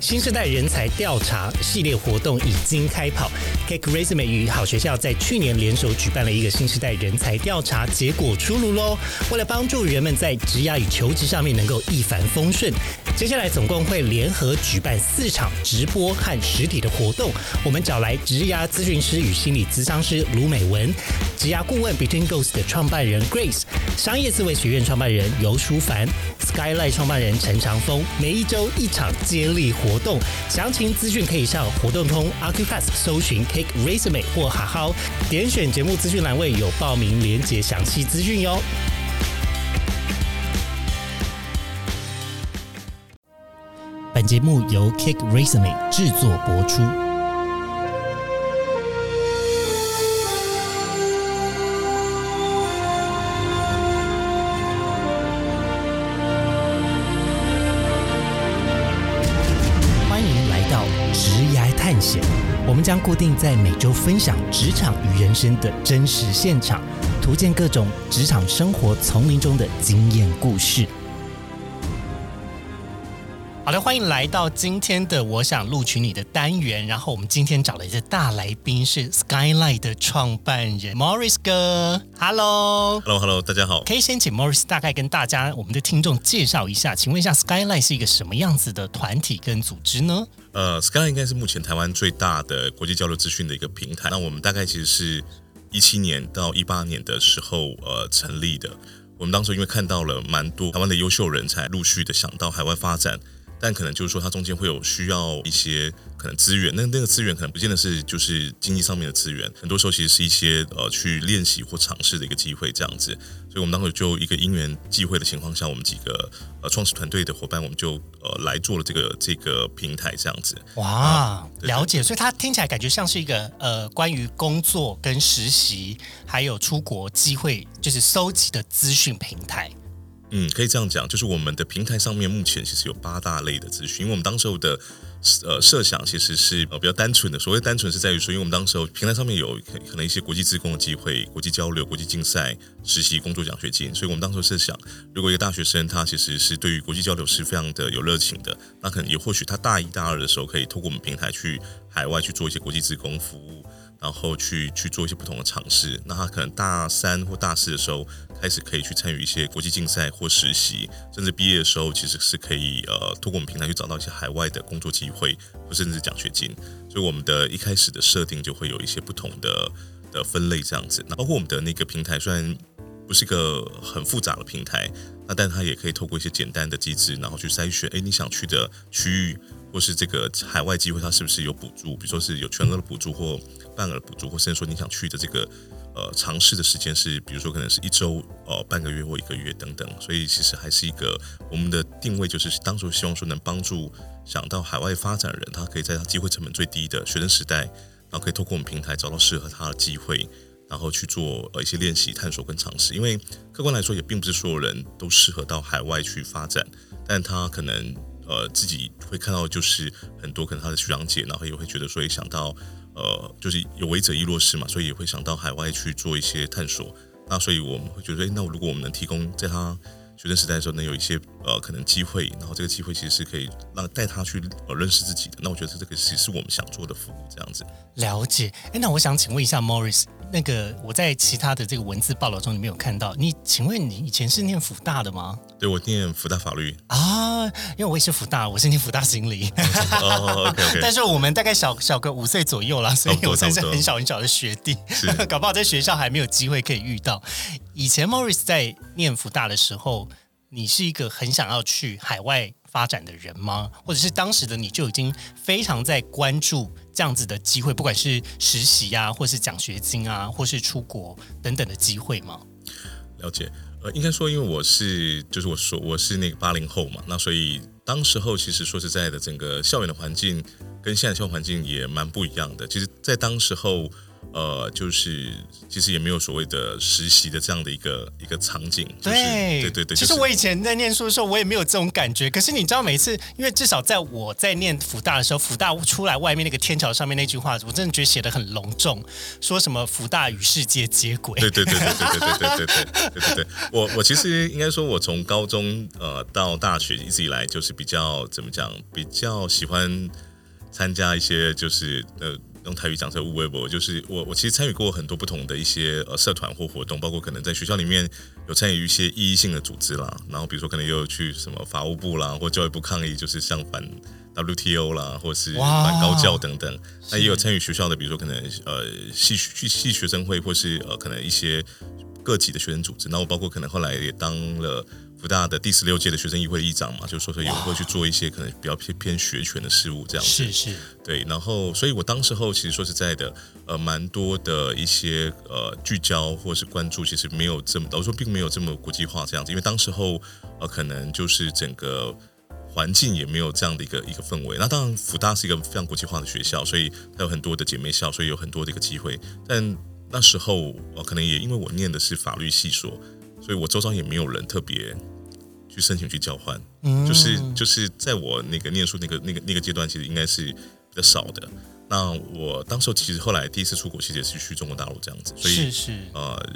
新时代人才调查系列活动已经开跑，Cake Resume 与好学校在去年联手举办了一个新时代人才调查，结果出炉喽！为了帮助人们在职涯与求职上面能够一帆风顺，接下来总共会联合举办四场直播和实体的活动。我们找来职涯咨询师与心理咨商师卢美文，职涯顾问 Between Ghost 的创办人 Grace，商业思维学院创办人尤淑凡，Skyline 创办人陈长峰，每一周一场接力活动，详情资讯可以上活动通 Acupass 搜寻 Cake Resume 或好好点选节目资讯栏位有报名链接详细资讯哟。本节目由 Cake Resume 制作播出。欢迎来到职涯探险，我们将固定在每周分享职场与人生的真实现场，图鉴各种职场生活丛林中的经验故事。好的，欢迎来到今天的我想录取你的单元。然后我们今天找了一个大来宾是 Skyline 的创办人 Morris 哥。Hello。Hello，Hello，大家好。可以先请 Morris 大概跟大家我们的听众介绍一下，请问一下 Skyline 是一个什么样子的团体跟组织呢？呃，Skyline 应该是目前台湾最大的国际交流资讯的一个平台。那我们大概其实是一七年到一八年的时候呃成立的。我们当时因为看到了蛮多台湾的优秀人才陆续的想到海外发展。但可能就是说，它中间会有需要一些可能资源，那那个资源可能不见得是就是经济上面的资源，很多时候其实是一些呃去练习或尝试的一个机会这样子。所以我们当时就一个因缘际会的情况下，我们几个呃创始团队的伙伴，我们就呃来做了这个这个平台这样子。哇，了解，所以它听起来感觉像是一个呃关于工作跟实习还有出国机会，就是搜集的资讯平台。嗯，可以这样讲，就是我们的平台上面目前其实有八大类的资讯，因为我们当时候的呃设想其实是呃比较单纯的，所谓单纯是在于说，因为我们当时候平台上面有可能一些国际自工的机会、国际交流、国际竞赛、实习、工作奖学金，所以我们当时候设想，如果一个大学生他其实是对于国际交流是非常的有热情的，那可能也或许他大一大二的时候可以透过我们平台去海外去做一些国际自工服务。然后去去做一些不同的尝试，那他可能大三或大四的时候开始可以去参与一些国际竞赛或实习，甚至毕业的时候其实是可以呃通过我们平台去找到一些海外的工作机会或甚至奖学金。所以我们的一开始的设定就会有一些不同的的分类这样子。那包括我们的那个平台虽然不是一个很复杂的平台，那但它也可以透过一些简单的机制，然后去筛选，哎，你想去的区域或是这个海外机会，它是不是有补助？比如说是有全额的补助或半额的补助，或甚至说你想去的这个呃尝试的时间是，比如说可能是一周、呃半个月或一个月等等。所以其实还是一个我们的定位，就是当初希望说能帮助想到海外发展的人，他可以在他机会成本最低的学生时代，然后可以透过我们平台找到适合他的机会。然后去做呃一些练习、探索跟尝试，因为客观来说，也并不是所有人都适合到海外去发展，但他可能呃自己会看到，就是很多可能他的学长姐，然后也会觉得说，也想到呃就是有为者亦若是嘛，所以也会想到海外去做一些探索。那所以我们会觉得，哎，那如果我们能提供在他学生时代的时候，能有一些呃可能机会，然后这个机会其实是可以让带他去呃认识自己的。那我觉得这个其实是我们想做的服务，这样子。了解，哎，那我想请问一下 Morris，那个我在其他的这个文字报道中你没有看到，你请问你以前是念福大的吗？对，我念福大法律啊，因为我也是福大，我是念福大心理。哦，OK OK。但是我们大概小小个五岁左右啦，所以我算是很小很小的学弟，搞不好在学校还没有机会可以遇到。以前 Morris 在念福大的时候，你是一个很想要去海外发展的人吗？或者是当时的你就已经非常在关注这样子的机会，不管是实习啊，或是奖学金啊，或是出国等等的机会吗？了解，呃，应该说，因为我是就是我说我是那个八零后嘛，那所以当时候其实说实在的，整个校园的环境跟现在校园环境也蛮不一样的。其实，在当时候，呃，就是其实也没有所谓的实习的这样的一个一个场景。就是对对对对，其实我以前在念书的时候，我也没有这种感觉。可是你知道，每次因为至少在我在念福大的时候，福大出来外面那个天桥上面那句话，我真的觉得写的很隆重，说什么福大与世界接轨。对对对对对对对对对对对对对，我我其实应该说，我从高中呃到大学一直以来就是比较怎么讲，比较喜欢参加一些就是呃用台语讲成无微博，就是我我其实参与过很多不同的一些呃社团或活动，包括可能在学校里面有参与一些意义性的组织啦，然后比如说可能也有去什么法务部啦或教育部抗议，就是像反 WTO 啦，或是反高教等等。那也有参与学校的，比如说可能呃系系系学生会，或是呃可能一些各级的学生组织。那我包括可能后来也当了福大的第十六届的学生议会议长嘛，就是说说也会去做一些可能比较偏偏学权的事务这样子。是是，对，然后，所以我当时候其实说实在的，呃，蛮多的一些呃聚焦或是关注，其实没有这么，老实说并没有这么国际化这样子，因为当时候呃，可能就是整个环境也没有这样的一个一个氛围。那当然，福大是一个非常国际化的学校，所以它有很多的姐妹校，所以有很多的一个机会。但那时候，呃，可能也因为我念的是法律系所，所以我周遭也没有人特别去申请去交换。嗯就是就是在我那个念书那个那个那个阶段，其实应该是比较少的。那我当时候其实后来第一次出国，其实也是去中国大陆这样子，所以是是，呃，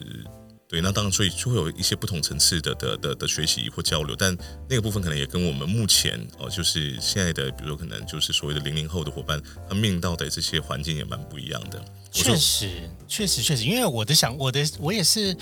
对，那当然，所以就会有一些不同层次的的的的学习或交流，但那个部分可能也跟我们目前哦、就是现在的，比如说可能就是所谓的零零后的伙伴，他面临到的这些环境也蛮不一样的。确实确实确实，因为我的想我的我也是，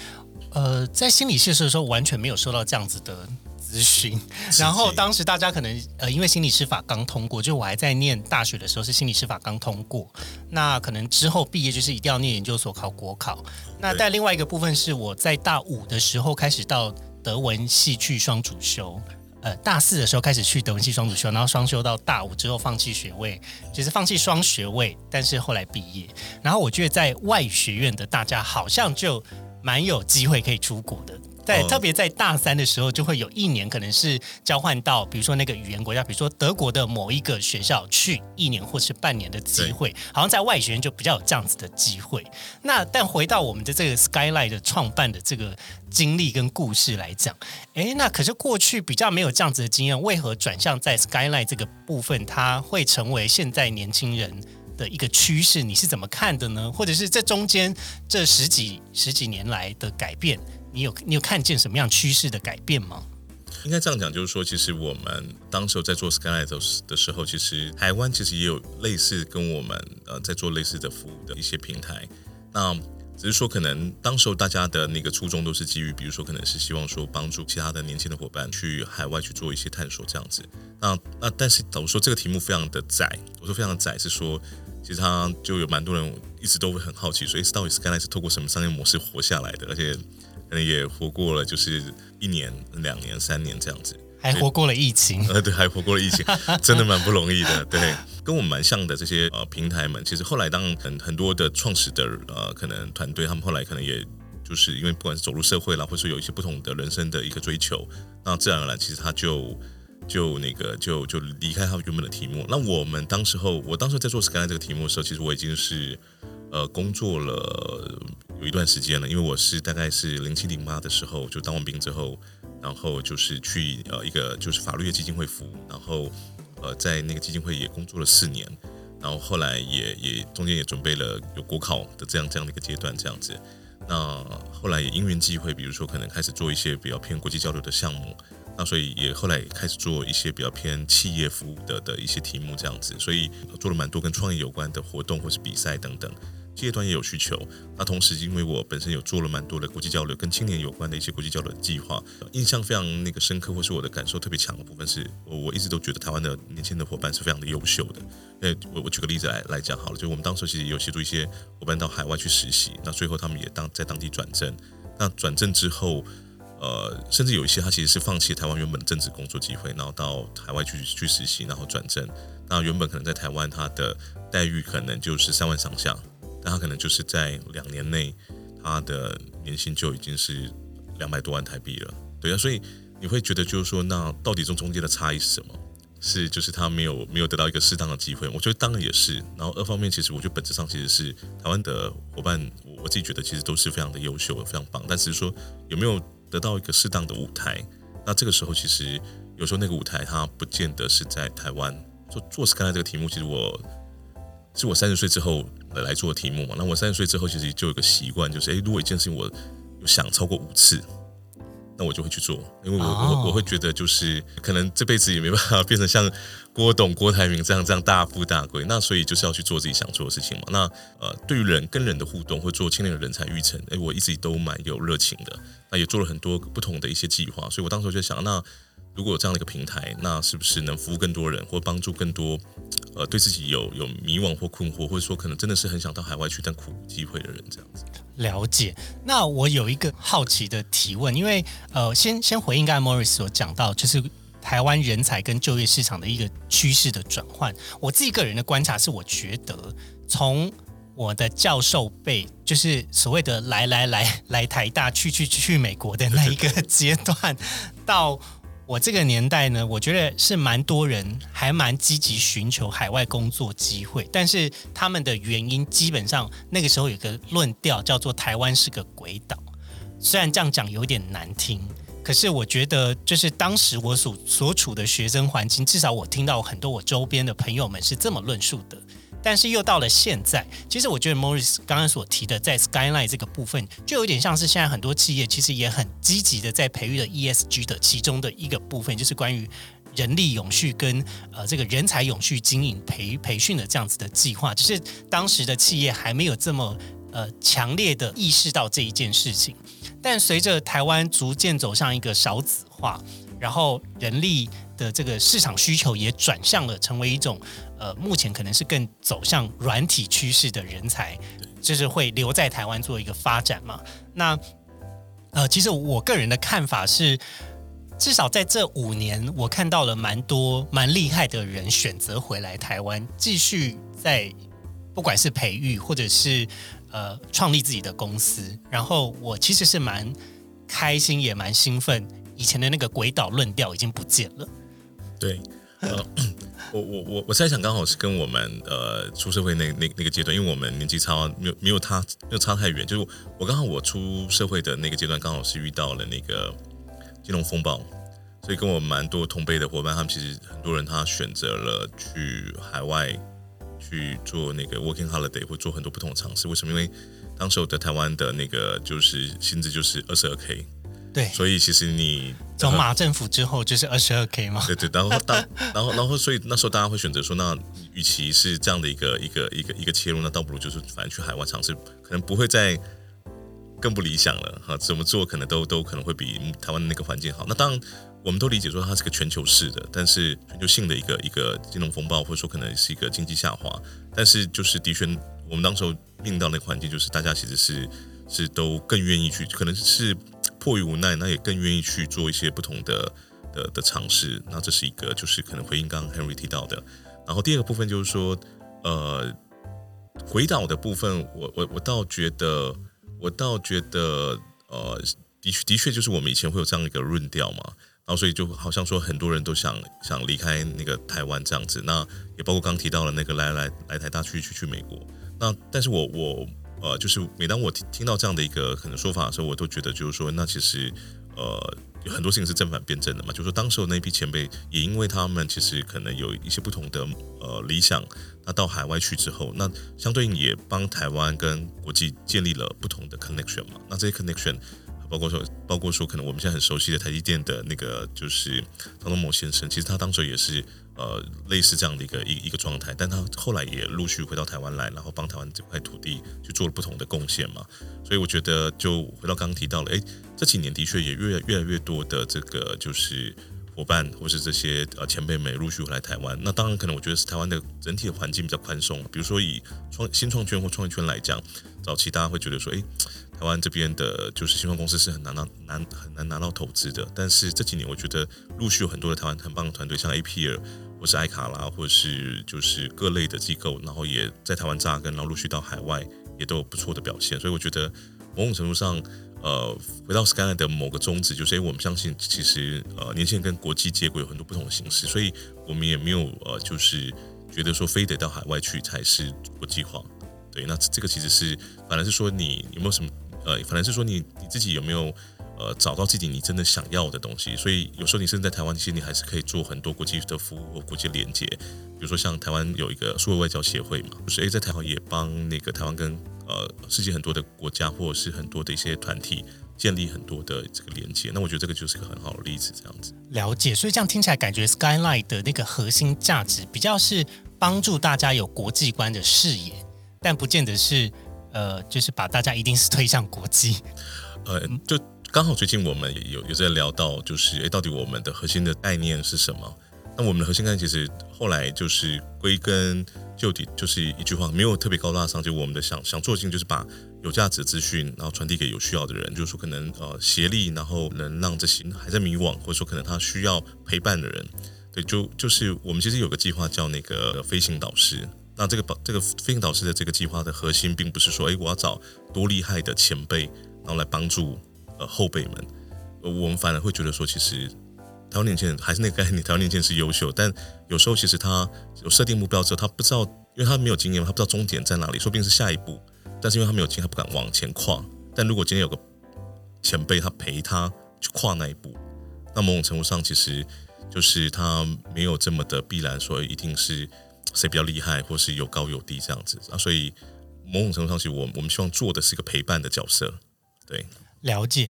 呃，在心理系的时候完全没有受到这样子的。资讯，然后当时大家可能呃，因为心理师法刚通过，就我还在念大学的时候是心理师法刚通过，那可能之后毕业就是一定要念研究所考国考。那但另外一个部分是我在大五的时候开始到德文系去双主修，呃，大四的时候开始去德文系双主修，然后双修到大五之后放弃学位，就是放弃双学位，但是后来毕业。然后我觉得在外语学院的大家好像就蛮有机会可以出国的。在哦特别在大三的时候，就会有一年可能是交换到，比如说那个语言国家，比如说德国的某一个学校去一年或是半年的机会，好像在外语学院就比较有这样子的机会。那但回到我们的这个 Skyline 的创办的这个经历跟故事来讲，诶，那可是过去比较没有这样子的经验，为何转向在 Skyline 这个部分，它会成为现在年轻人的一个趋势？你是怎么看的呢？或者是这中间这十几十几年来的改变，你有你有看见什么样趋势的改变吗？应该这样讲，就是说，其实我们当时候在做 Skyline 的时的时候，其实台湾其实也有类似跟我们呃在做类似的服务的一些平台。那只是说，可能当时候大家的那个初衷都是基于，比如说，可能是希望说帮助其他的年轻的伙伴去海外去做一些探索这样子。那那但是，我说这个题目非常的窄，我说非常的窄是说，其实他就有蛮多人一直都会很好奇，所以到底 Skyline 是透过什么商业模式活下来的，而且可能也活过了就是一年、两年、三年这样子。还活过了疫情，呃，对，还活过了疫情，真的蛮不容易的。对，跟我们蛮像的这些呃平台们，其实后来当很很多的创始的呃可能团队，他们后来可能也就是因为不管是走入社会啦，或是有一些不同的人生的一个追求，那自然而然其实他就就那个就就离开他原本的题目。那我们当时候，我当时在做 Skyline 这个题目的时候，其实我已经是呃工作了有一段时间了，因为我是大概是零七零八的时候就当完兵之后。然后就是去呃一个就是法律的基金会服务，然后呃在那个基金会也工作了四年，然后后来也也中间也准备了有国考的这样这样的一个阶段这样子。那后来也因缘际会，比如说可能开始做一些比较偏国际交流的项目，那所以也后来也开始做一些比较偏企业服务的的一些题目这样子，所以做了蛮多跟创业有关的活动或是比赛等等。企业端也有需求，那同时因为我本身有做了蛮多的国际交流，跟青年有关的一些国际交流的计划，印象非常那个深刻，或是我的感受特别强的部分是，我我一直都觉得台湾的年轻的伙伴是非常的优秀的。呃，我我举个例子来来讲好了，就我们当时其实有协助一些伙伴到海外去实习，那最后他们也当在当地转正，那转正之后。呃，甚至有一些他其实是放弃台湾原本的政治工作机会，然后到海外去去实习，然后转正。那原本可能在台湾他的待遇可能就是三万上下，但他可能就是在两年内，他的年薪就已经是两百多万台币了。对啊，所以你会觉得就是说，那到底这中间的差异是什么？是就是他没有没有得到一个适当的机会，我觉得当然也是。然后二方面，其实我觉得本质上其实是台湾的伙伴，我自己觉得其实都是非常的优秀，非常棒。但只是说有没有得到一个适当的舞台，那这个时候其实有时候那个舞台它不见得是在台湾。做做 Sky 这个题目，其实我是我三十岁之后来做的题目嘛。那我三十岁之后其实就有个习惯，就是诶，如果一件事情我有想超过五次。那我就会去做，因为我我我会觉得就是可能这辈子也没办法变成像郭董、郭台铭这样这样大富大贵，那所以就是要去做自己想做的事情嘛。那呃，对于人跟人的互动，或做青年的人才育成，哎，我一直都蛮有热情的。那也做了很多不同的一些计划，所以我当时就想，那如果有这样的一个平台，那是不是能服务更多人，或帮助更多呃对自己有有迷惘或困惑，或者说可能真的是很想到海外去但苦无机会的人这样子。了解，那我有一个好奇的提问，因为呃，先先回应刚才 Morris 所讲到，就是台湾人才跟就业市场的一个趋势的转换。我自己个人的观察是，我觉得从我的教授辈，就是所谓的来来来来台大，去去去美国的那一个阶段，到。我这个年代呢，我觉得是蛮多人还蛮积极寻求海外工作机会，但是他们的原因基本上那个时候有个论调叫做台湾是个鬼岛。虽然这样讲有点难听，可是我觉得就是当时我所所处的学生环境，至少我听到很多我周边的朋友们是这么论述的。但是又到了现在，其实我觉得 Morris 刚刚所提的在 Skyline 这个部分，就有点像是现在很多企业其实也很积极的在培育的 ESG 的其中的一个部分，就是关于人力永续跟呃这个人才永续经营培培训的这样子的计划，只是当时的企业还没有这么呃强烈的意识到这一件事情。但随着台湾逐渐走向一个少子化，然后人力的这个市场需求也转向了成为一种。呃，目前可能是更走向软体趋势的人才，就是会留在台湾做一个发展嘛。那呃，其实我个人的看法是，至少在这五年，我看到了蛮多蛮厉害的人选择回来台湾，继续在不管是培育或者是呃创立自己的公司。然后我其实是蛮开心，也蛮兴奋，以前的那个鬼岛论调已经不见了。对。呃，我我我我猜想刚好是跟我们呃出社会那那那个阶段，因为我们年纪差没有没有他没有差太远，就是我刚好我出社会的那个阶段，刚好是遇到了那个金融风暴，所以跟我蛮多同辈的伙伴，他们其实很多人他选择了去海外去做那个 working holiday 或做很多不同的尝试。为什么？因为当时的台湾的那个就是薪资就是二十二 k。对，所以其实你从马政府之后就是二十二 k 嘛。对对，然后当然后然后所以那时候大家会选择说，那与其是这样的一个一个一个一个切入，那倒不如就是反正去海外尝试，可能不会再更不理想了哈。怎么做可能都都可能会比台湾的那个环境好。那当然我们都理解说它是个全球式的，但是全球性的一个一个金融风暴，或者说可能是一个经济下滑。但是就是的确，我们当时候面临到那个环境，就是大家其实是是都更愿意去，可能是。迫于无奈，那也更愿意去做一些不同的的的尝试。那这是一个，就是可能回应刚刚 Henry 提到的。然后第二个部分就是说，呃，回导的部分，我我我倒觉得，我倒觉得，呃，的确的确就是我们以前会有这样一个论调嘛。然后所以就好像说，很多人都想想离开那个台湾这样子。那也包括刚提到了那个来来来台大去去去美国。那但是我我。呃，就是每当我听听到这样的一个可能说法的时候，我都觉得就是说，那其实呃很多事情是正反辩证的嘛。就是说，当时候那批前辈也因为他们其实可能有一些不同的呃理想，那到海外去之后，那相对应也帮台湾跟国际建立了不同的 connection 嘛。那这些 connection 包括说，包括说可能我们现在很熟悉的台积电的那个就是张忠谋先生，其实他当时也是。呃，类似这样的一个一一个状态，但他后来也陆续回到台湾来，然后帮台湾这块土地去做了不同的贡献嘛。所以我觉得，就回到刚刚提到了，哎，这几年的确也越越来越多的这个就是伙伴或是这些呃前辈们陆续回来台湾。那当然，可能我觉得是台湾的整体的环境比较宽松。比如说以创新创圈或创业圈来讲，早期大家会觉得说，哎，台湾这边的就是新创公司是很难拿难很难拿到投资的。但是这几年，我觉得陆续有很多的台湾很棒的团队，像 A P R。或是埃卡拉，或是就是各类的机构，然后也在台湾扎根，然后陆续到海外也都有不错的表现。所以我觉得某种程度上，呃，回到 Skyline 的某个宗旨，就是因为，我们相信其实呃，年轻人跟国际接轨有很多不同的形式，所以我们也没有呃，就是觉得说非得到海外去才是国际化。对，那这个其实是反而是说你有没有什么呃，反而是说你你自己有没有呃找到自己你真的想要的东西。所以有时候你甚至在台湾，其实你还是可以做很多国际的服务或国际连接。比如说像台湾有一个数位外交协会嘛，就是诶，在台湾也帮那个台湾跟呃，世界很多的国家或者是很多的一些团体建立很多的这个连接，那我觉得这个就是个很好的例子，这样子。了解，所以这样听起来感觉 Skyline 的那个核心价值比较是帮助大家有国际观的视野，但不见得是呃，就是把大家一定是推向国际。呃，就刚好最近我们有有在聊到，就是诶，到底我们的核心的概念是什么？那我们的核心概念其实后来就是归根。究底就是一句话，没有特别高大上。就我们的想想做性，就是把有价值的资讯，然后传递给有需要的人。就是说，可能呃协力，然后能让这些还在迷惘，或者说可能他需要陪伴的人，对，就就是我们其实有个计划叫那个飞行导师。那这个这个飞行导师的这个计划的核心，并不是说，哎，我要找多厉害的前辈，然后来帮助呃后辈们。我们反而会觉得说，其实。台湾年轻人还是那个概念，台湾年轻人是优秀，但有时候其实他有设定目标之后，他不知道，因为他没有经验，他不知道终点在哪里，说不定是下一步，但是因为他没有经验，他不敢往前跨。但如果今天有个前辈，他陪他去跨那一步，那某种程度上其实就是他没有这么的必然说一定是谁比较厉害，或是有高有低这样子啊。所以某种程度上，其实我我们希望做的是一个陪伴的角色，对，了解。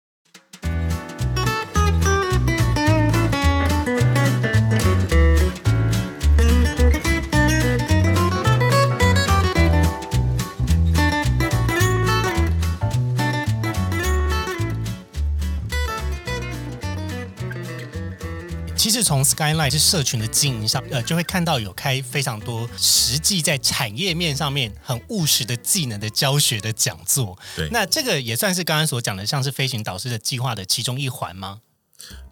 从 Skyline 是社群的经营上，呃，就会看到有开非常多实际在产业面上面很务实的技能的教学的讲座。对，那这个也算是刚刚所讲的，像是飞行导师的计划的其中一环吗？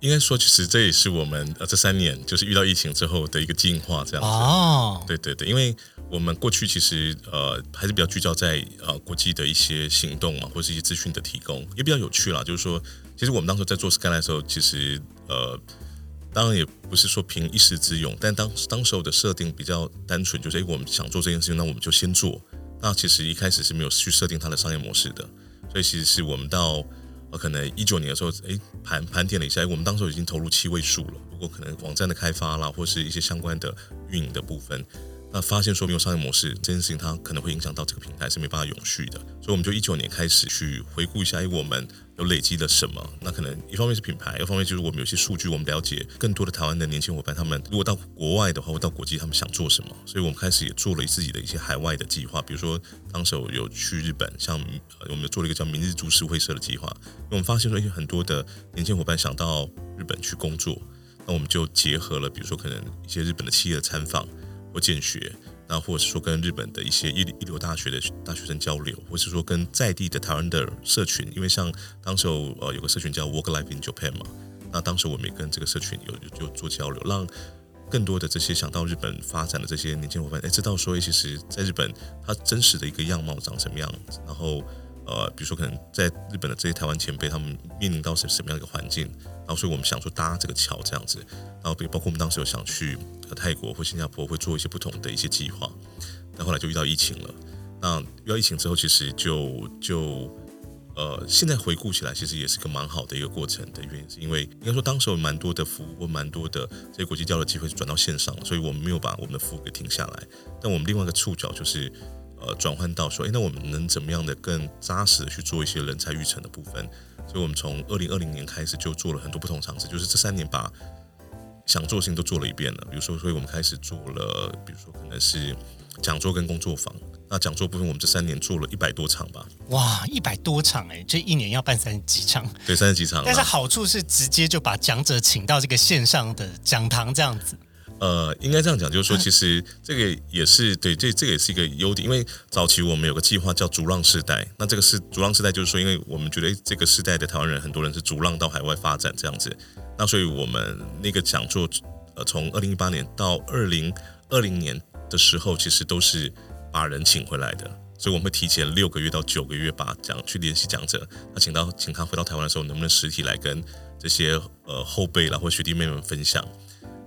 应该说，其实这也是我们呃这三年就是遇到疫情之后的一个进化，这样子。哦，对对对，因为我们过去其实呃还是比较聚焦在呃国际的一些行动嘛，或是一些资讯的提供，也比较有趣啦。就是说，其实我们当时在做 Skyline 的时候，其实呃。当然也不是说凭一时之勇，但当当时候的设定比较单纯，就是诶，我们想做这件事情，那我们就先做。那其实一开始是没有去设定它的商业模式的，所以其实是我们到呃可能一九年的时候，诶盘盘点了一下，我们当时已经投入七位数了。不过可能网站的开发啦，或是一些相关的运营的部分。那发现说没有商业模式这件事情，它可能会影响到这个平台是没办法永续的，所以我们就一九年开始去回顾一下，哎，我们有累积了什么？那可能一方面是品牌，一方面就是我们有些数据，我们了解更多的台湾的年轻伙伴，他们如果到国外的话，或到国际，他们想做什么？所以我们开始也做了自己的一些海外的计划，比如说当时有去日本，像我们做了一个叫“明日株式会社”的计划，因为我们发现说，有很多的年轻伙伴想到日本去工作，那我们就结合了，比如说可能一些日本的企业的参访或见学。那或者是说跟日本的一些一一流大学的大学生交流，或是说跟在地的台湾的社群，因为像当时候呃有个社群叫 Work Life in Japan 嘛，那当时我们也跟这个社群有有做交流，让更多的这些想到日本发展的这些年轻伙伴，哎，知道说其实在日本它真实的一个样貌长什么样子，然后呃比如说可能在日本的这些台湾前辈他们面临到什什么样的一个环境。然后，所以我们想说搭这个桥这样子，然后比包括我们当时有想去泰国或新加坡，会做一些不同的一些计划。那后来就遇到疫情了。那遇到疫情之后，其实就就呃，现在回顾起来，其实也是个蛮好的一个过程的原因，是因为应该说当时有蛮多的服务或蛮多的这些国际交流机会转到线上，所以我们没有把我们的服务给停下来。但我们另外一个触角就是呃，转换到说，哎，那我们能怎么样的更扎实的去做一些人才育成的部分？所以，我们从二零二零年开始就做了很多不同尝试，就是这三年把想做的事情都做了一遍了。比如说，所以我们开始做了，比如说可能是讲座跟工作坊。那讲座部分，我们这三年做了一百多场吧。哇，一百多场哎，这一年要办三十几场。对，三十几场。但是好处是直接就把讲者请到这个线上的讲堂这样子。呃，应该这样讲，就是说，其实这个也是对，这这个也是一个优点。因为早期我们有个计划叫“逐浪世代”，那这个是“逐浪世代”，就是说，因为我们觉得这个世代的台湾人很多人是逐浪到海外发展这样子，那所以我们那个讲座，呃，从二零一八年到二零二零年的时候，其实都是把人请回来的。所以我们会提前六个月到九个月把讲去联系讲者，那请到请他回到台湾的时候，能不能实体来跟这些呃后辈啦或学弟妹们分享？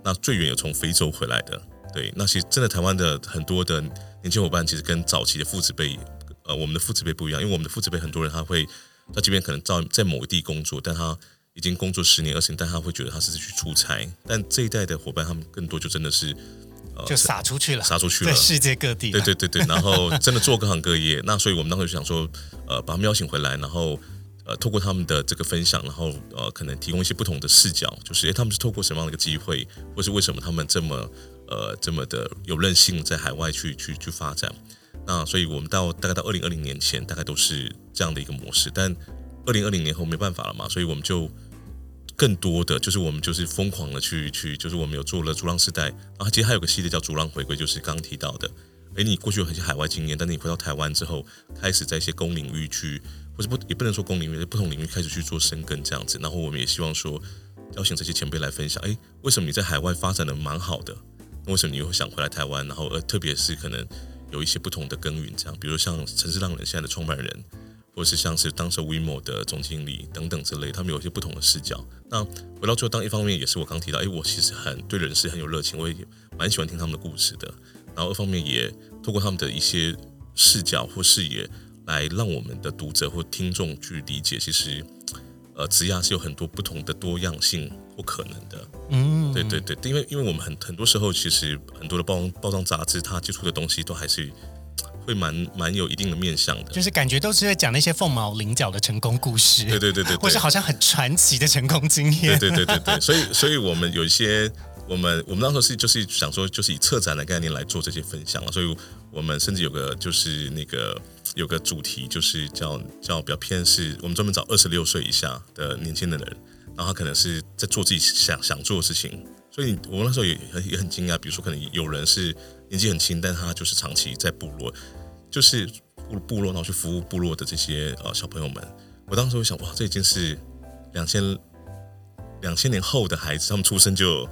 那最远有从非洲回来的，对，那其实真的台湾的很多的年轻伙伴，其实跟早期的父子辈，呃，我们的父子辈不一样，因为我们的父子辈很多人他会，他这边可能在在某一地工作，但他已经工作十年二十年，但他会觉得他是去出差，但这一代的伙伴他们更多就真的是。就撒出去了，撒出去了，在世界各地。对对对对，然后真的做各行各业。那所以我们当时就想说，呃，把他们邀请回来，然后呃，透过他们的这个分享，然后呃，可能提供一些不同的视角，就是诶，他们是透过什么样的一个机会，或是为什么他们这么呃这么的有韧性，在海外去去去发展。那所以我们到大概到二零二零年前，大概都是这样的一个模式。但二零二零年后没办法了嘛，所以我们就。更多的就是我们就是疯狂的去去，就是我们有做了逐浪时代，然后其实还有个系列叫逐浪回归，就是刚提到的，诶，你过去有很些海外经验，但你回到台湾之后，开始在一些公领域去，或者不也不能说公领域，在不同领域开始去做深耕这样子，然后我们也希望说邀请这些前辈来分享，诶，为什么你在海外发展的蛮好的，为什么你又想回来台湾？然后呃，特别是可能有一些不同的耕耘，这样，比如像城市浪人现在的创办人。或是像是当时 WeMo 的总经理等等之类，他们有一些不同的视角。那回到最后，当一方面也是我刚提到，哎，我其实很对人事很有热情，我也蛮喜欢听他们的故事的。然后二方面也透过他们的一些视角或视野，来让我们的读者或听众去理解，其实呃，职涯是有很多不同的多样性或可能的。嗯，对对对，因为因为我们很很多时候，其实很多的包装包装杂志，它接触的东西都还是。会蛮蛮有一定的面向的，就是感觉都是在讲那些凤毛麟角的成功故事，对对对对，或是好像很传奇的成功经验，对对对对对。所以所以我们有一些，我们我们那时候是就是想说，就是以策展的概念来做这些分享所以我们甚至有个就是那个有个主题，就是叫叫比较偏是，我们专门找二十六岁以下的年轻的人，然后他可能是在做自己想想做的事情。所以我们那时候也很也很惊讶，比如说可能有人是年纪很轻，但他就是长期在部落。就是部部落，然后去服务部落的这些呃小朋友们。我当时会想，哇，这已经是两千两千年后的孩子，他们出生就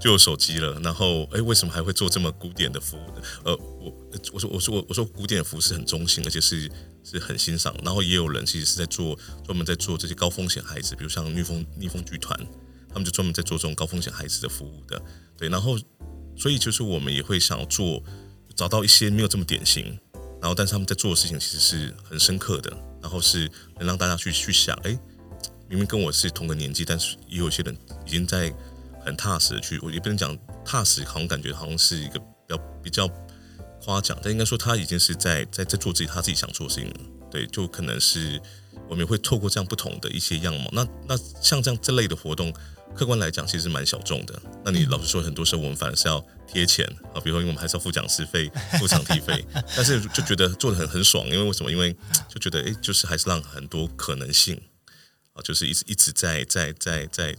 就有手机了。然后，哎，为什么还会做这么古典的服务呢？呃，我我说我说我我说古典服务是很中性，而且是是很欣赏。然后也有人其实是在做专门在做这些高风险孩子，比如像逆风逆风剧团，他们就专门在做这种高风险孩子的服务的。对，然后所以就是我们也会想要做，找到一些没有这么典型。然后，但是他们在做的事情其实是很深刻的，然后是能让大家去去想，哎，明明跟我是同个年纪，但是也有些人已经在很踏实的去，我也不能讲踏实，好像感觉好像是一个比较比较夸奖，但应该说他已经是在在在做自己他自己想做的事情，对，就可能是我们会透过这样不同的一些样貌，那那像这样这类的活动。客观来讲，其实蛮小众的。那你老实说，很多时候我们反而是要贴钱啊，比如说，因为我们还是要付讲师费、付场地费，但是就觉得做的很很爽，因为为什么？因为就觉得哎，就是还是让很多可能性啊，就是一直一直在在在在。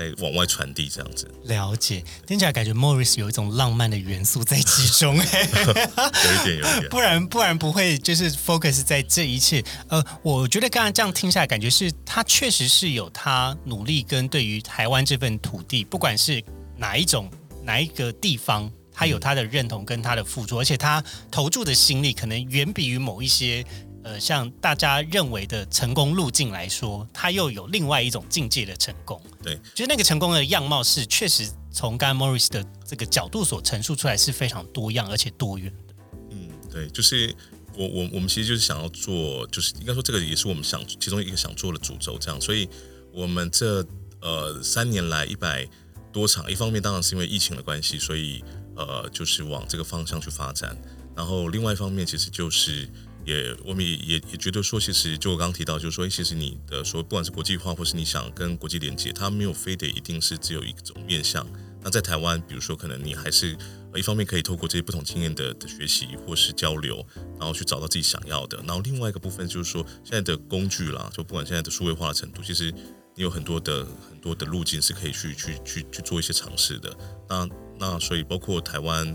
在往外传递这样子，了解听起来感觉 Morris 有一种浪漫的元素在其中，哎，有一点，有一点，不然不然不会就是 focus 在这一切。呃，我觉得刚才这样听下来，感觉是他确实是有他努力跟对于台湾这份土地，不管是哪一种哪一个地方，他有他的认同跟他的付出，而且他投注的心力可能远比于某一些。呃，像大家认为的成功路径来说，它又有另外一种境界的成功。对，就是那个成功的样貌是确实从刚刚 Morris 的这个角度所陈述出来是非常多样而且多元的。嗯，对，就是我我我们其实就是想要做，就是应该说这个也是我们想其中一个想做的主轴，这样。所以我们这呃三年来一百多场，一方面当然是因为疫情的关系，所以呃就是往这个方向去发展。然后另外一方面其实就是。也，我们也也也觉得说，其实就我刚刚提到，就是说，其实你的说，不管是国际化，或是你想跟国际连接，它没有非得一定是只有一种面向。那在台湾，比如说，可能你还是一方面可以透过这些不同经验的的学习或是交流，然后去找到自己想要的。然后另外一个部分就是说，现在的工具啦，就不管现在的数位化的程度，其实你有很多的很多的路径是可以去去去去做一些尝试的。那那所以包括台湾，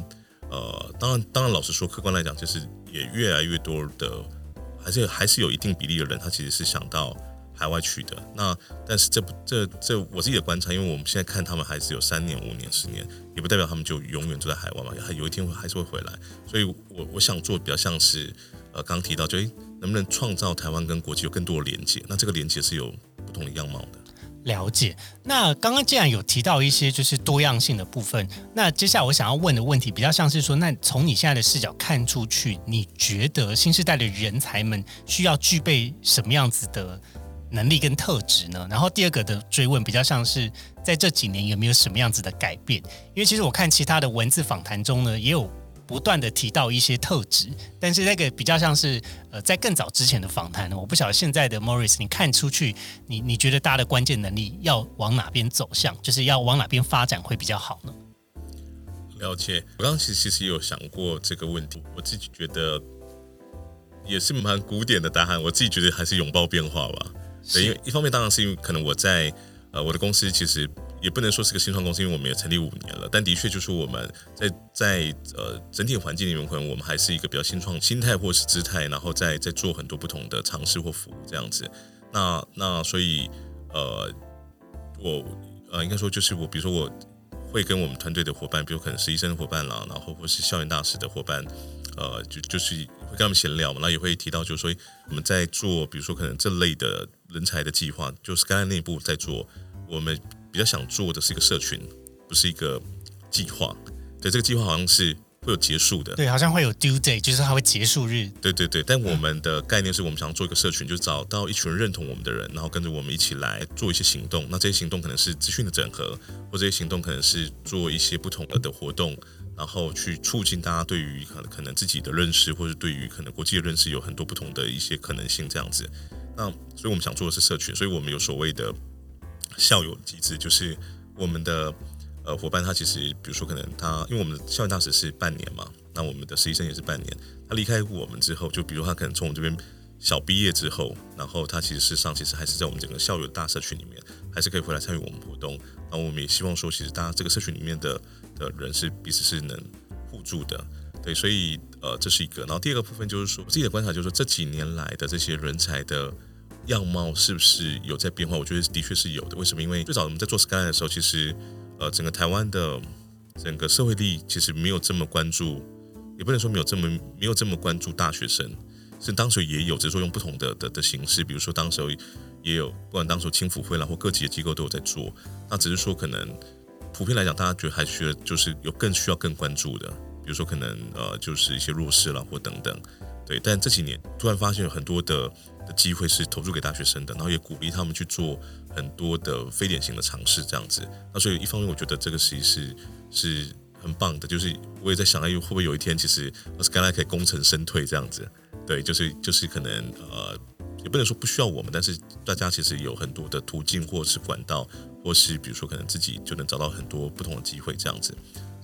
呃，当然当然，老实说，客观来讲，就是。也越来越多的，还是还是有一定比例的人，他其实是想到海外去的。那但是这不这这我自己的观察，因为我们现在看他们还是有三年、五年、十年，也不代表他们就永远住在海外嘛，还有一天会还是会回来。所以我我想做比较像是呃刚提到，就诶能不能创造台湾跟国际有更多的连接？那这个连接是有不同的样貌的。了解。那刚刚既然有提到一些就是多样性的部分，那接下来我想要问的问题比较像是说，那从你现在的视角看出去，你觉得新时代的人才们需要具备什么样子的能力跟特质呢？然后第二个的追问比较像是在这几年有没有什么样子的改变？因为其实我看其他的文字访谈中呢，也有。不断的提到一些特质，但是那个比较像是呃，在更早之前的访谈呢，我不晓得现在的 Morris，你看出去，你你觉得大家的关键能力要往哪边走向，就是要往哪边发展会比较好呢？了解，我刚刚其实其实有想过这个问题，我自己觉得也是蛮古典的答案，我自己觉得还是拥抱变化吧。对，因为一方面当然是因为可能我在呃我的公司其实。也不能说是个新创公司，因为我们也成立五年了。但的确就是我们在在呃整体环境里面，可能我们还是一个比较新创心态或是姿态，然后在在做很多不同的尝试或服务这样子。那那所以呃我呃应该说就是我，比如说我会跟我们团队的伙伴，比如可能是医生的伙伴啦，然后或是校园大使的伙伴，呃就就是会跟他们闲聊嘛，然后也会提到就是说我们在做，比如说可能这类的人才的计划，就是刚才内部在做我们。比较想做的是一个社群，不是一个计划。对，这个计划好像是会有结束的。对，好像会有 due date，就是它会结束日。对对对，但我们的概念是我们想做一个社群，就找到一群人认同我们的人，然后跟着我们一起来做一些行动。那这些行动可能是资讯的整合，或这些行动可能是做一些不同的的活动，然后去促进大家对于可能可能自己的认识，或者对于可能国际的认识有很多不同的一些可能性这样子。那所以我们想做的是社群，所以我们有所谓的。校友机制就是我们的呃伙伴，他其实比如说可能他，因为我们的校园大使是半年嘛，那我们的实习生也是半年。他离开我们之后，就比如他可能从我们这边小毕业之后，然后他其实事实上其实还是在我们整个校友大社群里面，还是可以回来参与我们活动。然后我们也希望说，其实大家这个社群里面的的人是彼此是能互助的，对，所以呃这是一个。然后第二个部分就是说，我自己的观察就是说，这几年来的这些人才的。样貌是不是有在变化？我觉得的确是有的。为什么？因为最早我们在做 Sky 的时候，其实呃，整个台湾的整个社会力其实没有这么关注，也不能说没有这么没有这么关注大学生。是当时也有，只是说用不同的的的形式。比如说当时也有，不管当时青辅会啦或各级的机构都有在做。那只是说可能普遍来讲，大家觉得还需要就是有更需要更关注的，比如说可能呃就是一些弱势啦或等等。对，但这几年突然发现有很多的。的机会是投入给大学生的，然后也鼓励他们去做很多的非典型的尝试，这样子。那所以一方面，我觉得这个其实是是很棒的，就是我也在想，哎，会不会有一天，其实 Skyline 可以功成身退这样子？对，就是就是可能呃，也不能说不需要我们，但是大家其实有很多的途径或是管道，或是比如说可能自己就能找到很多不同的机会这样子，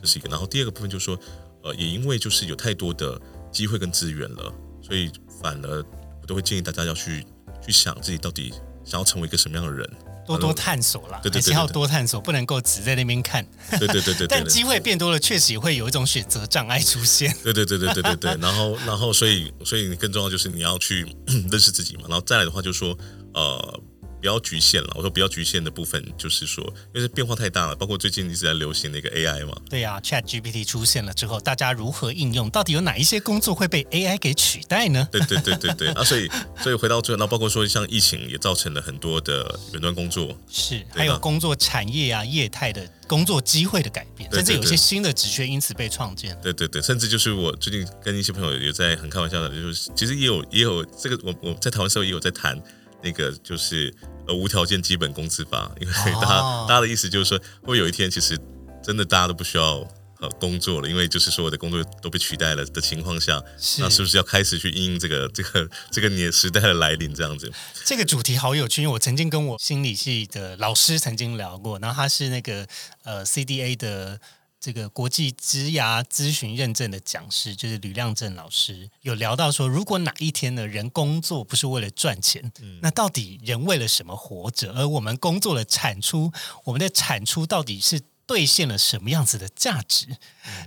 这是一个。然后第二个部分就是说，呃，也因为就是有太多的机会跟资源了，所以反而。都会建议大家要去去想自己到底想要成为一个什么样的人，多多探索啦，还是要多探索，不能够只在那边看。对对对对。但机会变多了，确实也会有一种选择障碍出现。对对对对对对对。然后然后，所以所以你更重要就是你要去 认识自己嘛。然后再来的话，就是说呃。不要局限了，我说不要局限的部分就是说，因为变化太大了，包括最近一直在流行的一个 AI 嘛。对呀，Chat GPT 出现了之后，大家如何应用？到底有哪一些工作会被 AI 给取代呢？对对对对对啊！所以所以回到最后，那包括说像疫情也造成了很多的远端工作，是还有工作产业啊、业态的工作机会的改变，甚至有些新的职缺因此被创建。对对对，甚至就是我最近跟一些朋友也在很开玩笑的，就是其实也有也有这个，我我在台湾时候也有在谈。那个就是呃无条件基本工资法，因为大家大家的意思就是说，会有一天其实真的大家都不需要呃工作了，因为就是说我的工作都被取代了的情况下，那是不是要开始去应这个这个这个年时代的来临这样子？这个主题好有趣，因为我曾经跟我心理系的老师曾经聊过，然后他是那个呃 CDA 的。这个国际职涯咨询认证的讲师就是吕亮正老师，有聊到说，如果哪一天呢，人工作不是为了赚钱，那到底人为了什么活着？而我们工作的产出，我们的产出到底是兑现了什么样子的价值？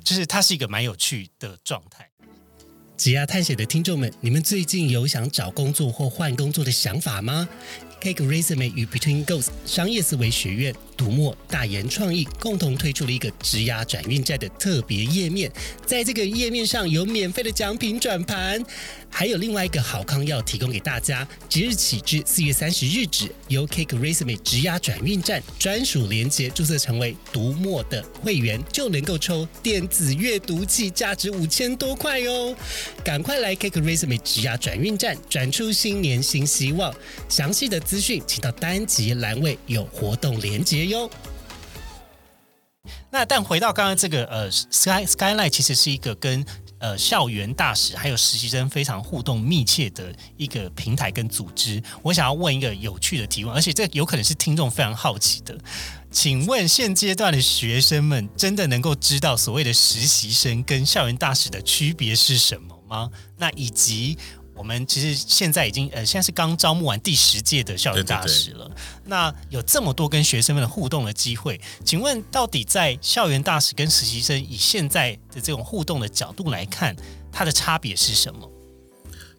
就是它是一个蛮有趣的状态。职涯探险的听众们，你们最近有想找工作或换工作的想法吗？Cake Resume 与 Between Goals 商业思维学院。读墨、大研创意共同推出了一个职涯转运站的特别页面，在这个页面上有免费的奖品转盘，还有另外一个好康要提供给大家，即日起至四月三十日止，由 Cake Resume 职涯转运站专属连接注册成为读墨的会员，就能够抽电子阅读器，价值五千多块哦！赶快来 Cake Resume 职涯转运站，转出新年新希望。详细的资讯，请到单集栏位有活动连接哟。那但回到刚刚这个呃，Sky Skyline 其实是一个跟呃校园大使还有实习生非常互动密切的一个平台跟组织。我想要问一个有趣的提问，而且这有可能是听众非常好奇的，请问现阶段的学生们真的能够知道所谓的实习生跟校园大使的区别是什么吗？那以及我们其实现在已经呃，现在是刚招募完第十届的校园大使了。那有这么多跟学生们的互动的机会，请问到底在校园大使跟实习生以现在的这种互动的角度来看，它的差别是什么？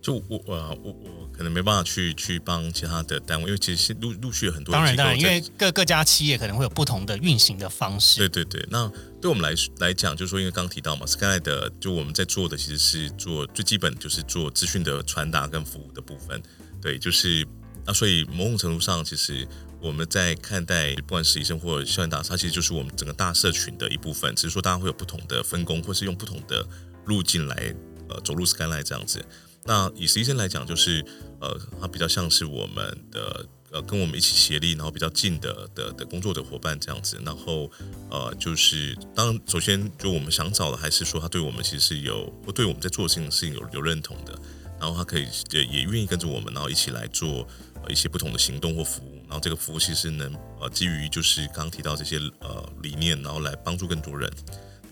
就我我我我可能没办法去去帮其他的单位，因为其实陆陆续有很多当然当然，因为各各家企业可能会有不同的运行的方式。对对对，那对我们来来讲，就是说，因为刚刚提到嘛，Sky 的就我们在做的其实是做最基本就是做资讯的传达跟服务的部分。对，就是那所以某种程度上，其实我们在看待不管实习生或校园大它其实就是我们整个大社群的一部分，只是说大家会有不同的分工，或是用不同的路径来呃走入 Skyline 这样子。那以实习生来讲，就是呃，他比较像是我们的呃，跟我们一起协力，然后比较近的的的工作的伙伴这样子。然后呃，就是当首先就我们想找的，还是说他对我们其实是有，对我们在做的事情有有认同的。然后他可以也也愿意跟着我们，然后一起来做一些不同的行动或服务。然后这个服务其实能呃，基于就是刚刚提到这些呃理念，然后来帮助更多人。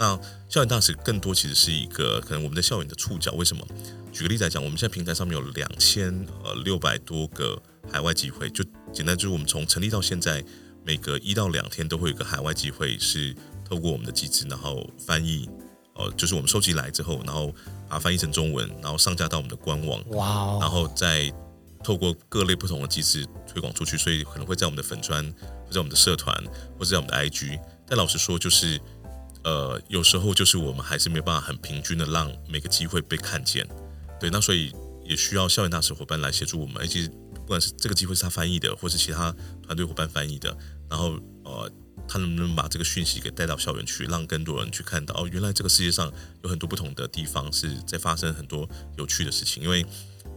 那校园大使更多其实是一个可能我们在校园的触角。为什么？举个例子来讲，我们现在平台上面有两千呃六百多个海外机会，就简单就是我们从成立到现在，每隔一到两天都会有一个海外机会是透过我们的机制，然后翻译，呃，就是我们收集来之后，然后把它翻译成中文，然后上架到我们的官网，哇，然后再透过各类不同的机制推广出去，所以可能会在我们的粉砖，或在我们的社团，或者在我们的 IG。但老实说，就是。呃，有时候就是我们还是没办法很平均的让每个机会被看见，对，那所以也需要校园大使伙伴来协助我们，而且不管是这个机会是他翻译的，或是其他团队伙伴翻译的，然后呃，他能不能把这个讯息给带到校园去，让更多人去看到哦，原来这个世界上有很多不同的地方是在发生很多有趣的事情，因为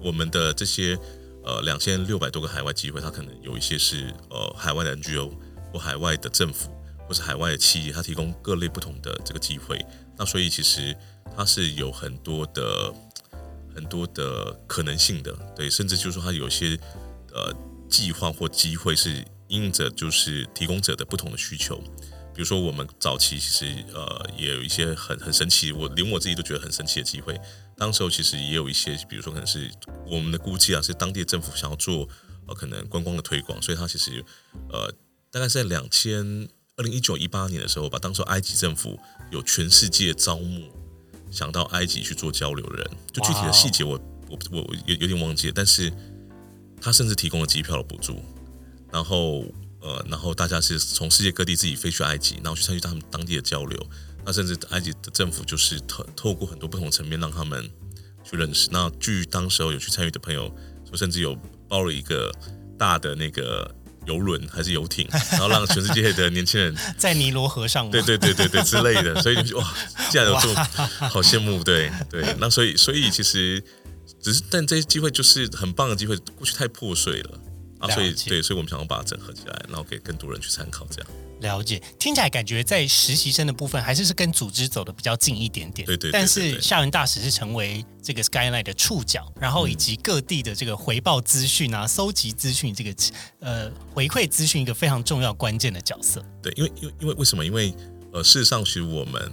我们的这些呃两千六百多个海外机会，它可能有一些是呃海外的 NGO 或海外的政府。或是海外的企业，它提供各类不同的这个机会，那所以其实它是有很多的很多的可能性的，对，甚至就是说它有些呃计划或机会是应着就是提供者的不同的需求，比如说我们早期其实呃也有一些很很神奇，我连我自己都觉得很神奇的机会，当时候其实也有一些，比如说可能是我们的估计啊，是当地政府想要做呃可能观光的推广，所以它其实呃大概是在两千。二零一九一八年的时候吧，当时埃及政府有全世界招募想到埃及去做交流的人，就具体的细节我我我有有点忘记了，但是他甚至提供了机票的补助，然后呃，然后大家是从世界各地自己飞去埃及，然后去参与他们当地的交流，那甚至埃及的政府就是透透过很多不同层面让他们去认识。那据当时候有去参与的朋友说，甚至有包了一个大的那个。游轮还是游艇，然后让全世界的年轻人 在尼罗河上，对对对对对之类的，所以哇，竟然有这么好羡慕，对对，那所以所以其实只是，但这些机会就是很棒的机会，过去太破碎了啊，所以对，所以我们想要把它整合起来，然后给更多人去参考，这样。了解，听起来感觉在实习生的部分还是是跟组织走的比较近一点点。对对。但是校园大使是成为这个 Skyline 的触角，然后以及各地的这个回报资讯啊、搜集资讯这个呃回馈资讯一个非常重要关键的角色。对，因为因为因为为什么？因为呃，事实上其实我们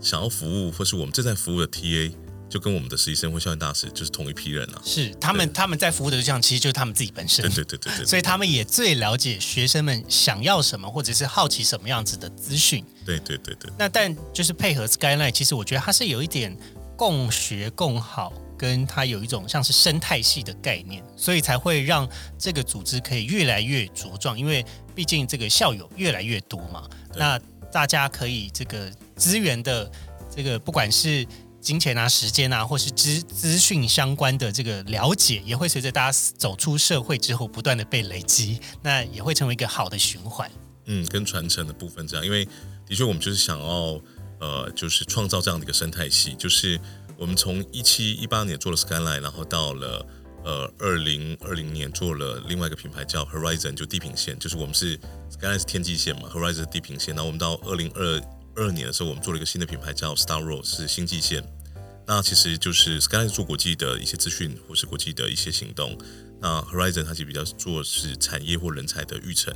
想要服务或是我们正在服务的 TA。就跟我们的实习生或校园大使就是同一批人啊，是他们他们在服务的对象其实就是他们自己本身，对对对对对，所以他们也最了解学生们想要什么，或者是好奇什么样子的资讯。对对对对。那但就是配合 Skyline，其实我觉得它是有一点共学共好跟它有一种像是生态系的概念，所以才会让这个组织可以越来越茁壮。因为毕竟这个校友越来越多嘛，那大家可以这个资源的这个不管是金钱啊、时间啊，或是资资讯相关的这个了解，也会随着大家走出社会之后不断的被累积，那也会成为一个好的循环。嗯，跟传承的部分这样，因为的确我们就是想要呃，就是创造这样的一个生态系，就是我们从一七一八年做了 Skyline，然后到了呃二零二零年做了另外一个品牌叫 Horizon，就地平线，就是我们是 Skyline 是天际线嘛，Horizon 是地平线，然后我们到二零二二年的时候，我们做了一个新的品牌叫 Star Road，是星际线。那其实就是 Sky 是做国际的一些资讯或是国际的一些行动，那 Horizon 它其实比较做是产业或人才的育成。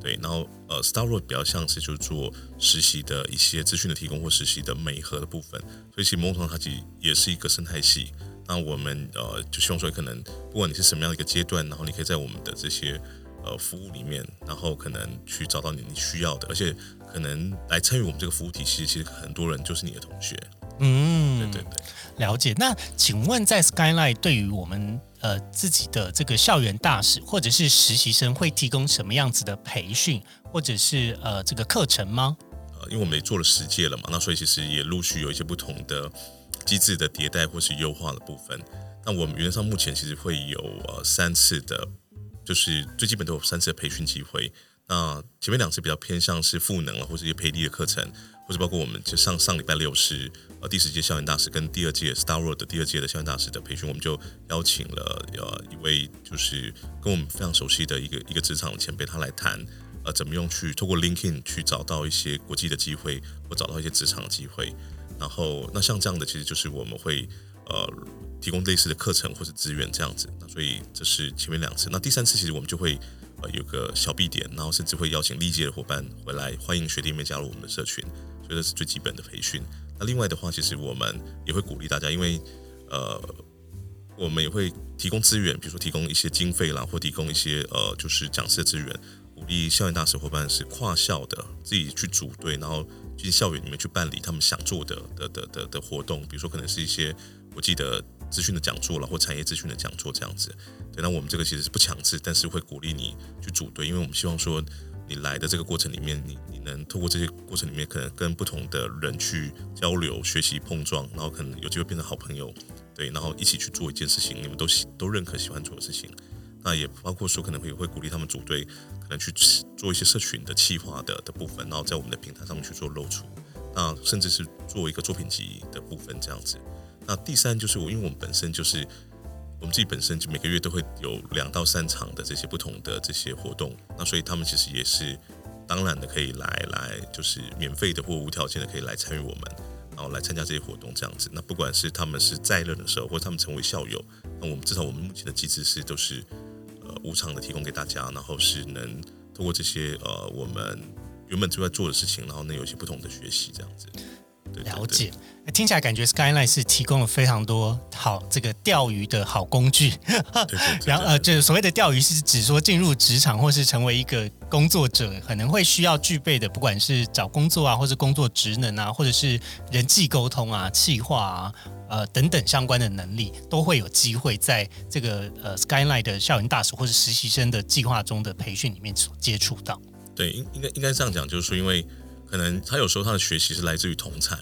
对，然后呃，Star Road 比较像是就做实习的一些资讯的提供或实习的美合的部分，所以其实某种程度它其实也是一个生态系。那我们呃就希望说，可能不管你是什么样的一个阶段，然后你可以在我们的这些呃服务里面，然后可能去找到你你需要的，而且可能来参与我们这个服务体系，其实很多人就是你的同学。嗯，对对对，了解。那请问在 Skyline 对于我们呃自己的这个校园大使或者是实习生会提供什么样子的培训或者是呃这个课程吗？呃，因为我们也做了十届了嘛，那所以其实也陆续有一些不同的机制的迭代或是优化的部分。那我们原则上目前其实会有呃三次的，就是最基本都有三次的培训机会。那前面两次比较偏向是赋能啊，或者一些培力的课程，或者包括我们就上上礼拜六是呃第十届校园大使跟第二届 Star Road 的第二届的校园大使的培训，我们就邀请了呃一位就是跟我们非常熟悉的一个一个职场前辈，他来谈呃怎么用去透过 LinkedIn 去找到一些国际的机会，或找到一些职场的机会。然后那像这样的，其实就是我们会呃提供类似的课程或者资源这样子。那所以这是前面两次，那第三次其实我们就会呃。有个小 B 点，然后甚至会邀请历届的伙伴回来，欢迎学弟妹加入我们的社群，所以这是最基本的培训。那另外的话，其实我们也会鼓励大家，因为呃，我们也会提供资源，比如说提供一些经费啦，或提供一些呃，就是讲师的资源，鼓励校园大使伙伴是跨校的自己去组队，然后进校园里面去办理他们想做的的的的的活动，比如说可能是一些我记得。资讯的讲座了，或产业资讯的讲座这样子，对，那我们这个其实是不强制，但是会鼓励你去组队，因为我们希望说你来的这个过程里面，你你能透过这些过程里面，可能跟不同的人去交流、学习、碰撞，然后可能有机会变成好朋友，对，然后一起去做一件事情，你们都喜都认可喜欢做的事情，那也包括说可能会会鼓励他们组队，可能去做一些社群的企划的的部分，然后在我们的平台上面去做露出，那甚至是做一个作品集的部分这样子。那第三就是我，因为我们本身就是我们自己本身就每个月都会有两到三场的这些不同的这些活动，那所以他们其实也是当然的可以来来就是免费的或无条件的可以来参与我们，然后来参加这些活动这样子。那不管是他们是在任的时候，或他们成为校友，那我们至少我们目前的机制是都是呃无偿的提供给大家，然后是能通过这些呃我们原本就在做的事情，然后呢有一些不同的学习这样子。了解，听起来感觉 Skyline 是提供了非常多好这个钓鱼的好工具。然后呃，就是所谓的钓鱼是指说进入职场或是成为一个工作者，可能会需要具备的，不管是找工作啊，或是工作职能啊，或者是人际沟通啊、企划啊，呃等等相关的能力，都会有机会在这个呃 Skyline 的校园大使或是实习生的计划中的培训里面所接触到。对，应应该应该这样讲，就是说因为。可能他有时候他的学习是来自于同才，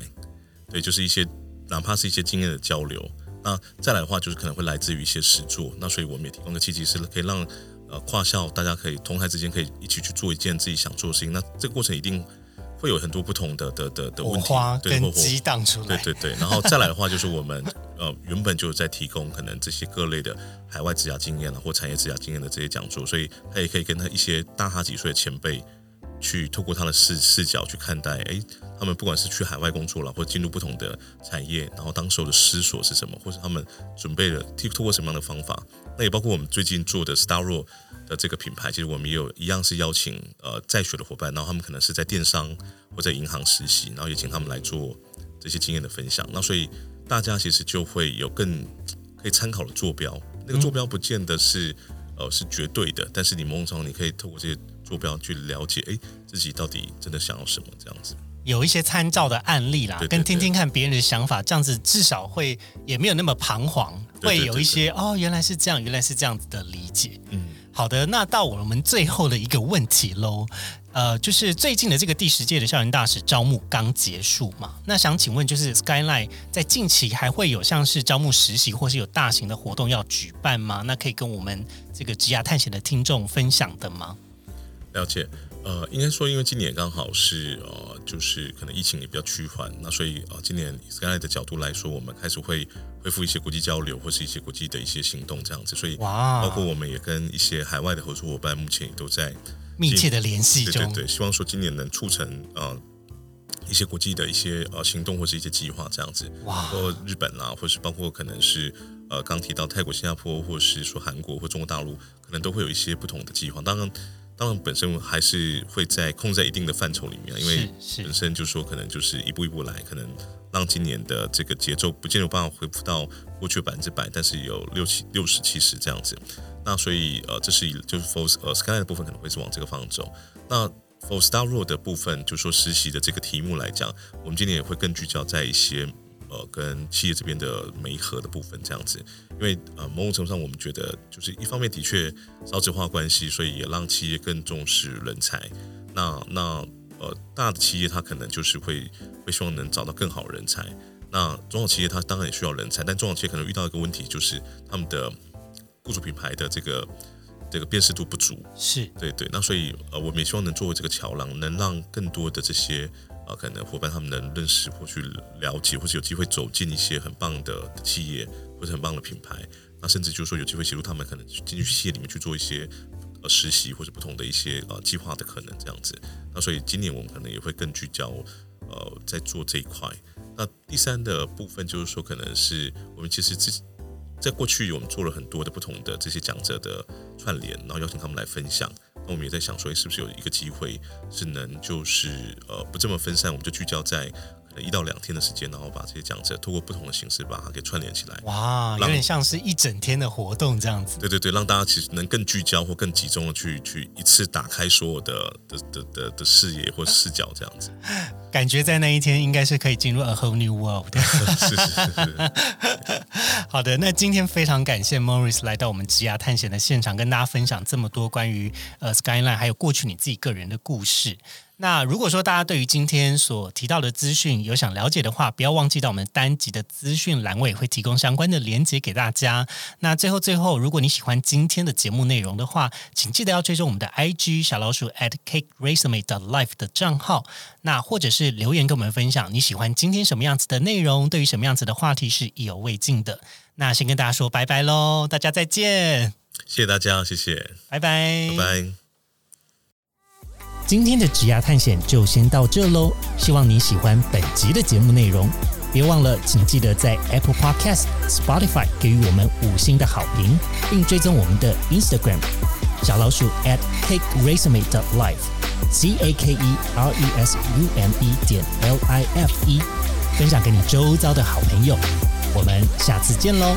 对，就是一些哪怕是一些经验的交流。那再来的话，就是可能会来自于一些实作。那所以我们也提供个契机，是可以让呃跨校大家可以同台之间可以一起去做一件自己想做的事情。那这个过程一定会有很多不同的的的的问题，对，跟激荡出来。对对对。然后再来的话，就是我们呃原本就在提供可能这些各类的海外职涯经验啊，或产业职涯经验的这些讲座，所以他也可以跟他一些大他几岁的前辈。去透过他的视视角去看待，哎，他们不管是去海外工作了，或进入不同的产业，然后当时候的思索是什么，或者他们准备了透过什么样的方法，那也包括我们最近做的 Starro 的这个品牌，其实我们也有一样是邀请呃在学的伙伴，然后他们可能是在电商或在银行实习，然后也请他们来做这些经验的分享。那所以大家其实就会有更可以参考的坐标，那个坐标不见得是呃是绝对的，但是你某种程度你可以透过这些。目标去了解，哎，自己到底真的想要什么？这样子。有一些参照的案例啦，对对跟听听看别人的想法，这样子至少会也没有那么彷徨，会有一些哦，原来是这样，原来是这样子的理解。嗯，好的，那到我们最后的一个问题喽，呃，就是最近的这个第十届的校园大使招募刚结束嘛，那想请问，就是 Skyline 在近期还会有像是招募实习或是有大型的活动要举办吗？那可以跟我们这个职涯探险的听众分享的吗？了解。呃，应该说，因为今年刚好是呃，就是可能疫情也比较趋缓，那所以呃，今年以 Skyline 的角度来说，我们开始会恢复一些国际交流或是一些国际的一些行动这样子，所以哇包括我们也跟一些海外的合作伙伴，目前也都在密切的联系中，对对对，希望说今年能促成呃一些国际的一些呃行动或是一些计划这样子，哇包括日本啦，或是包括可能是呃刚提到泰国、新加坡，或是说韩国或中国大陆，可能都会有一些不同的计划。当然，当然本身还是会在控制在一定的范畴里面，因为本身就说可能就是一步一步来，可能让今年的这个节奏不见得有办法恢复到过去百分之百，但是有六七六十七十这样子。那所以呃，这是以就是 for 呃 Skyline 的部分可能会是往这个方向走。那 for Star Road 的部分，就说实习的这个题目来讲，我们今年也会更聚焦在一些呃跟企业这边的媒合的部分这样子，因为呃某种程度上我们觉得就是一方面的确少子化关系，所以也让企业更重视人才。那那呃大的企业它可能就是会会希望能找到更好的人才。那中小企业它当然也需要人才，但中小企业可能遇到一个问题，就是他们的雇主品牌的这个这个辨识度不足。是对对，那所以呃，我们也希望能作为这个桥梁，能让更多的这些啊可能伙伴他们能认识或去了解，或是有机会走进一些很棒的企业或者很棒的品牌，那甚至就是说有机会协助他们可能进去企业里面去做一些呃实习或者不同的一些呃计划的可能这样子。那所以今年我们可能也会更聚焦呃在做这一块。那第三的部分就是说，可能是我们其实自己在过去我们做了很多的不同的这些讲者的串联，然后邀请他们来分享。那我们也在想说，是不是有一个机会是能就是呃不这么分散，我们就聚焦在一到两天的时间，然后把这些讲者通过不同的形式把它给串联起来。哇，有让点像是一整天的活动这样子。对对对，让大家其实能更聚焦或更集中的去去一次打开所有的的的的的视野或视角这样子。感觉在那一天应该是可以进入 a whole new world 的。是是是是，好的，那今天非常感谢 Morris 来到我们职涯探险的现场，跟大家分享这么多关于呃 Skyline 还有过去你自己个人的故事。那如果说大家对于今天所提到的资讯有想了解的话，不要忘记到我们单集的资讯栏位会提供相关的连接给大家。那最后最后，如果你喜欢今天的节目内容的话，请记得要追踪我们的 IG 小老鼠 at cake resume dot life 的账号。那或者是留言跟我们分享你喜欢今天什么样子的内容，对于什么样子的话题是意犹未尽的。那先跟大家说拜拜喽，大家再见，谢谢大家，谢谢，拜拜，拜拜。今天的职涯探险就先到这喽，希望你喜欢本集的节目内容。别忘了，请记得在 Apple Podcast、Spotify 给予我们五星的好评，并追踪我们的 Instagram 小老鼠 at cake resume dot life c a k e r e s u m e 点 l i f e，分享给你周遭的好朋友。我们下次见喽，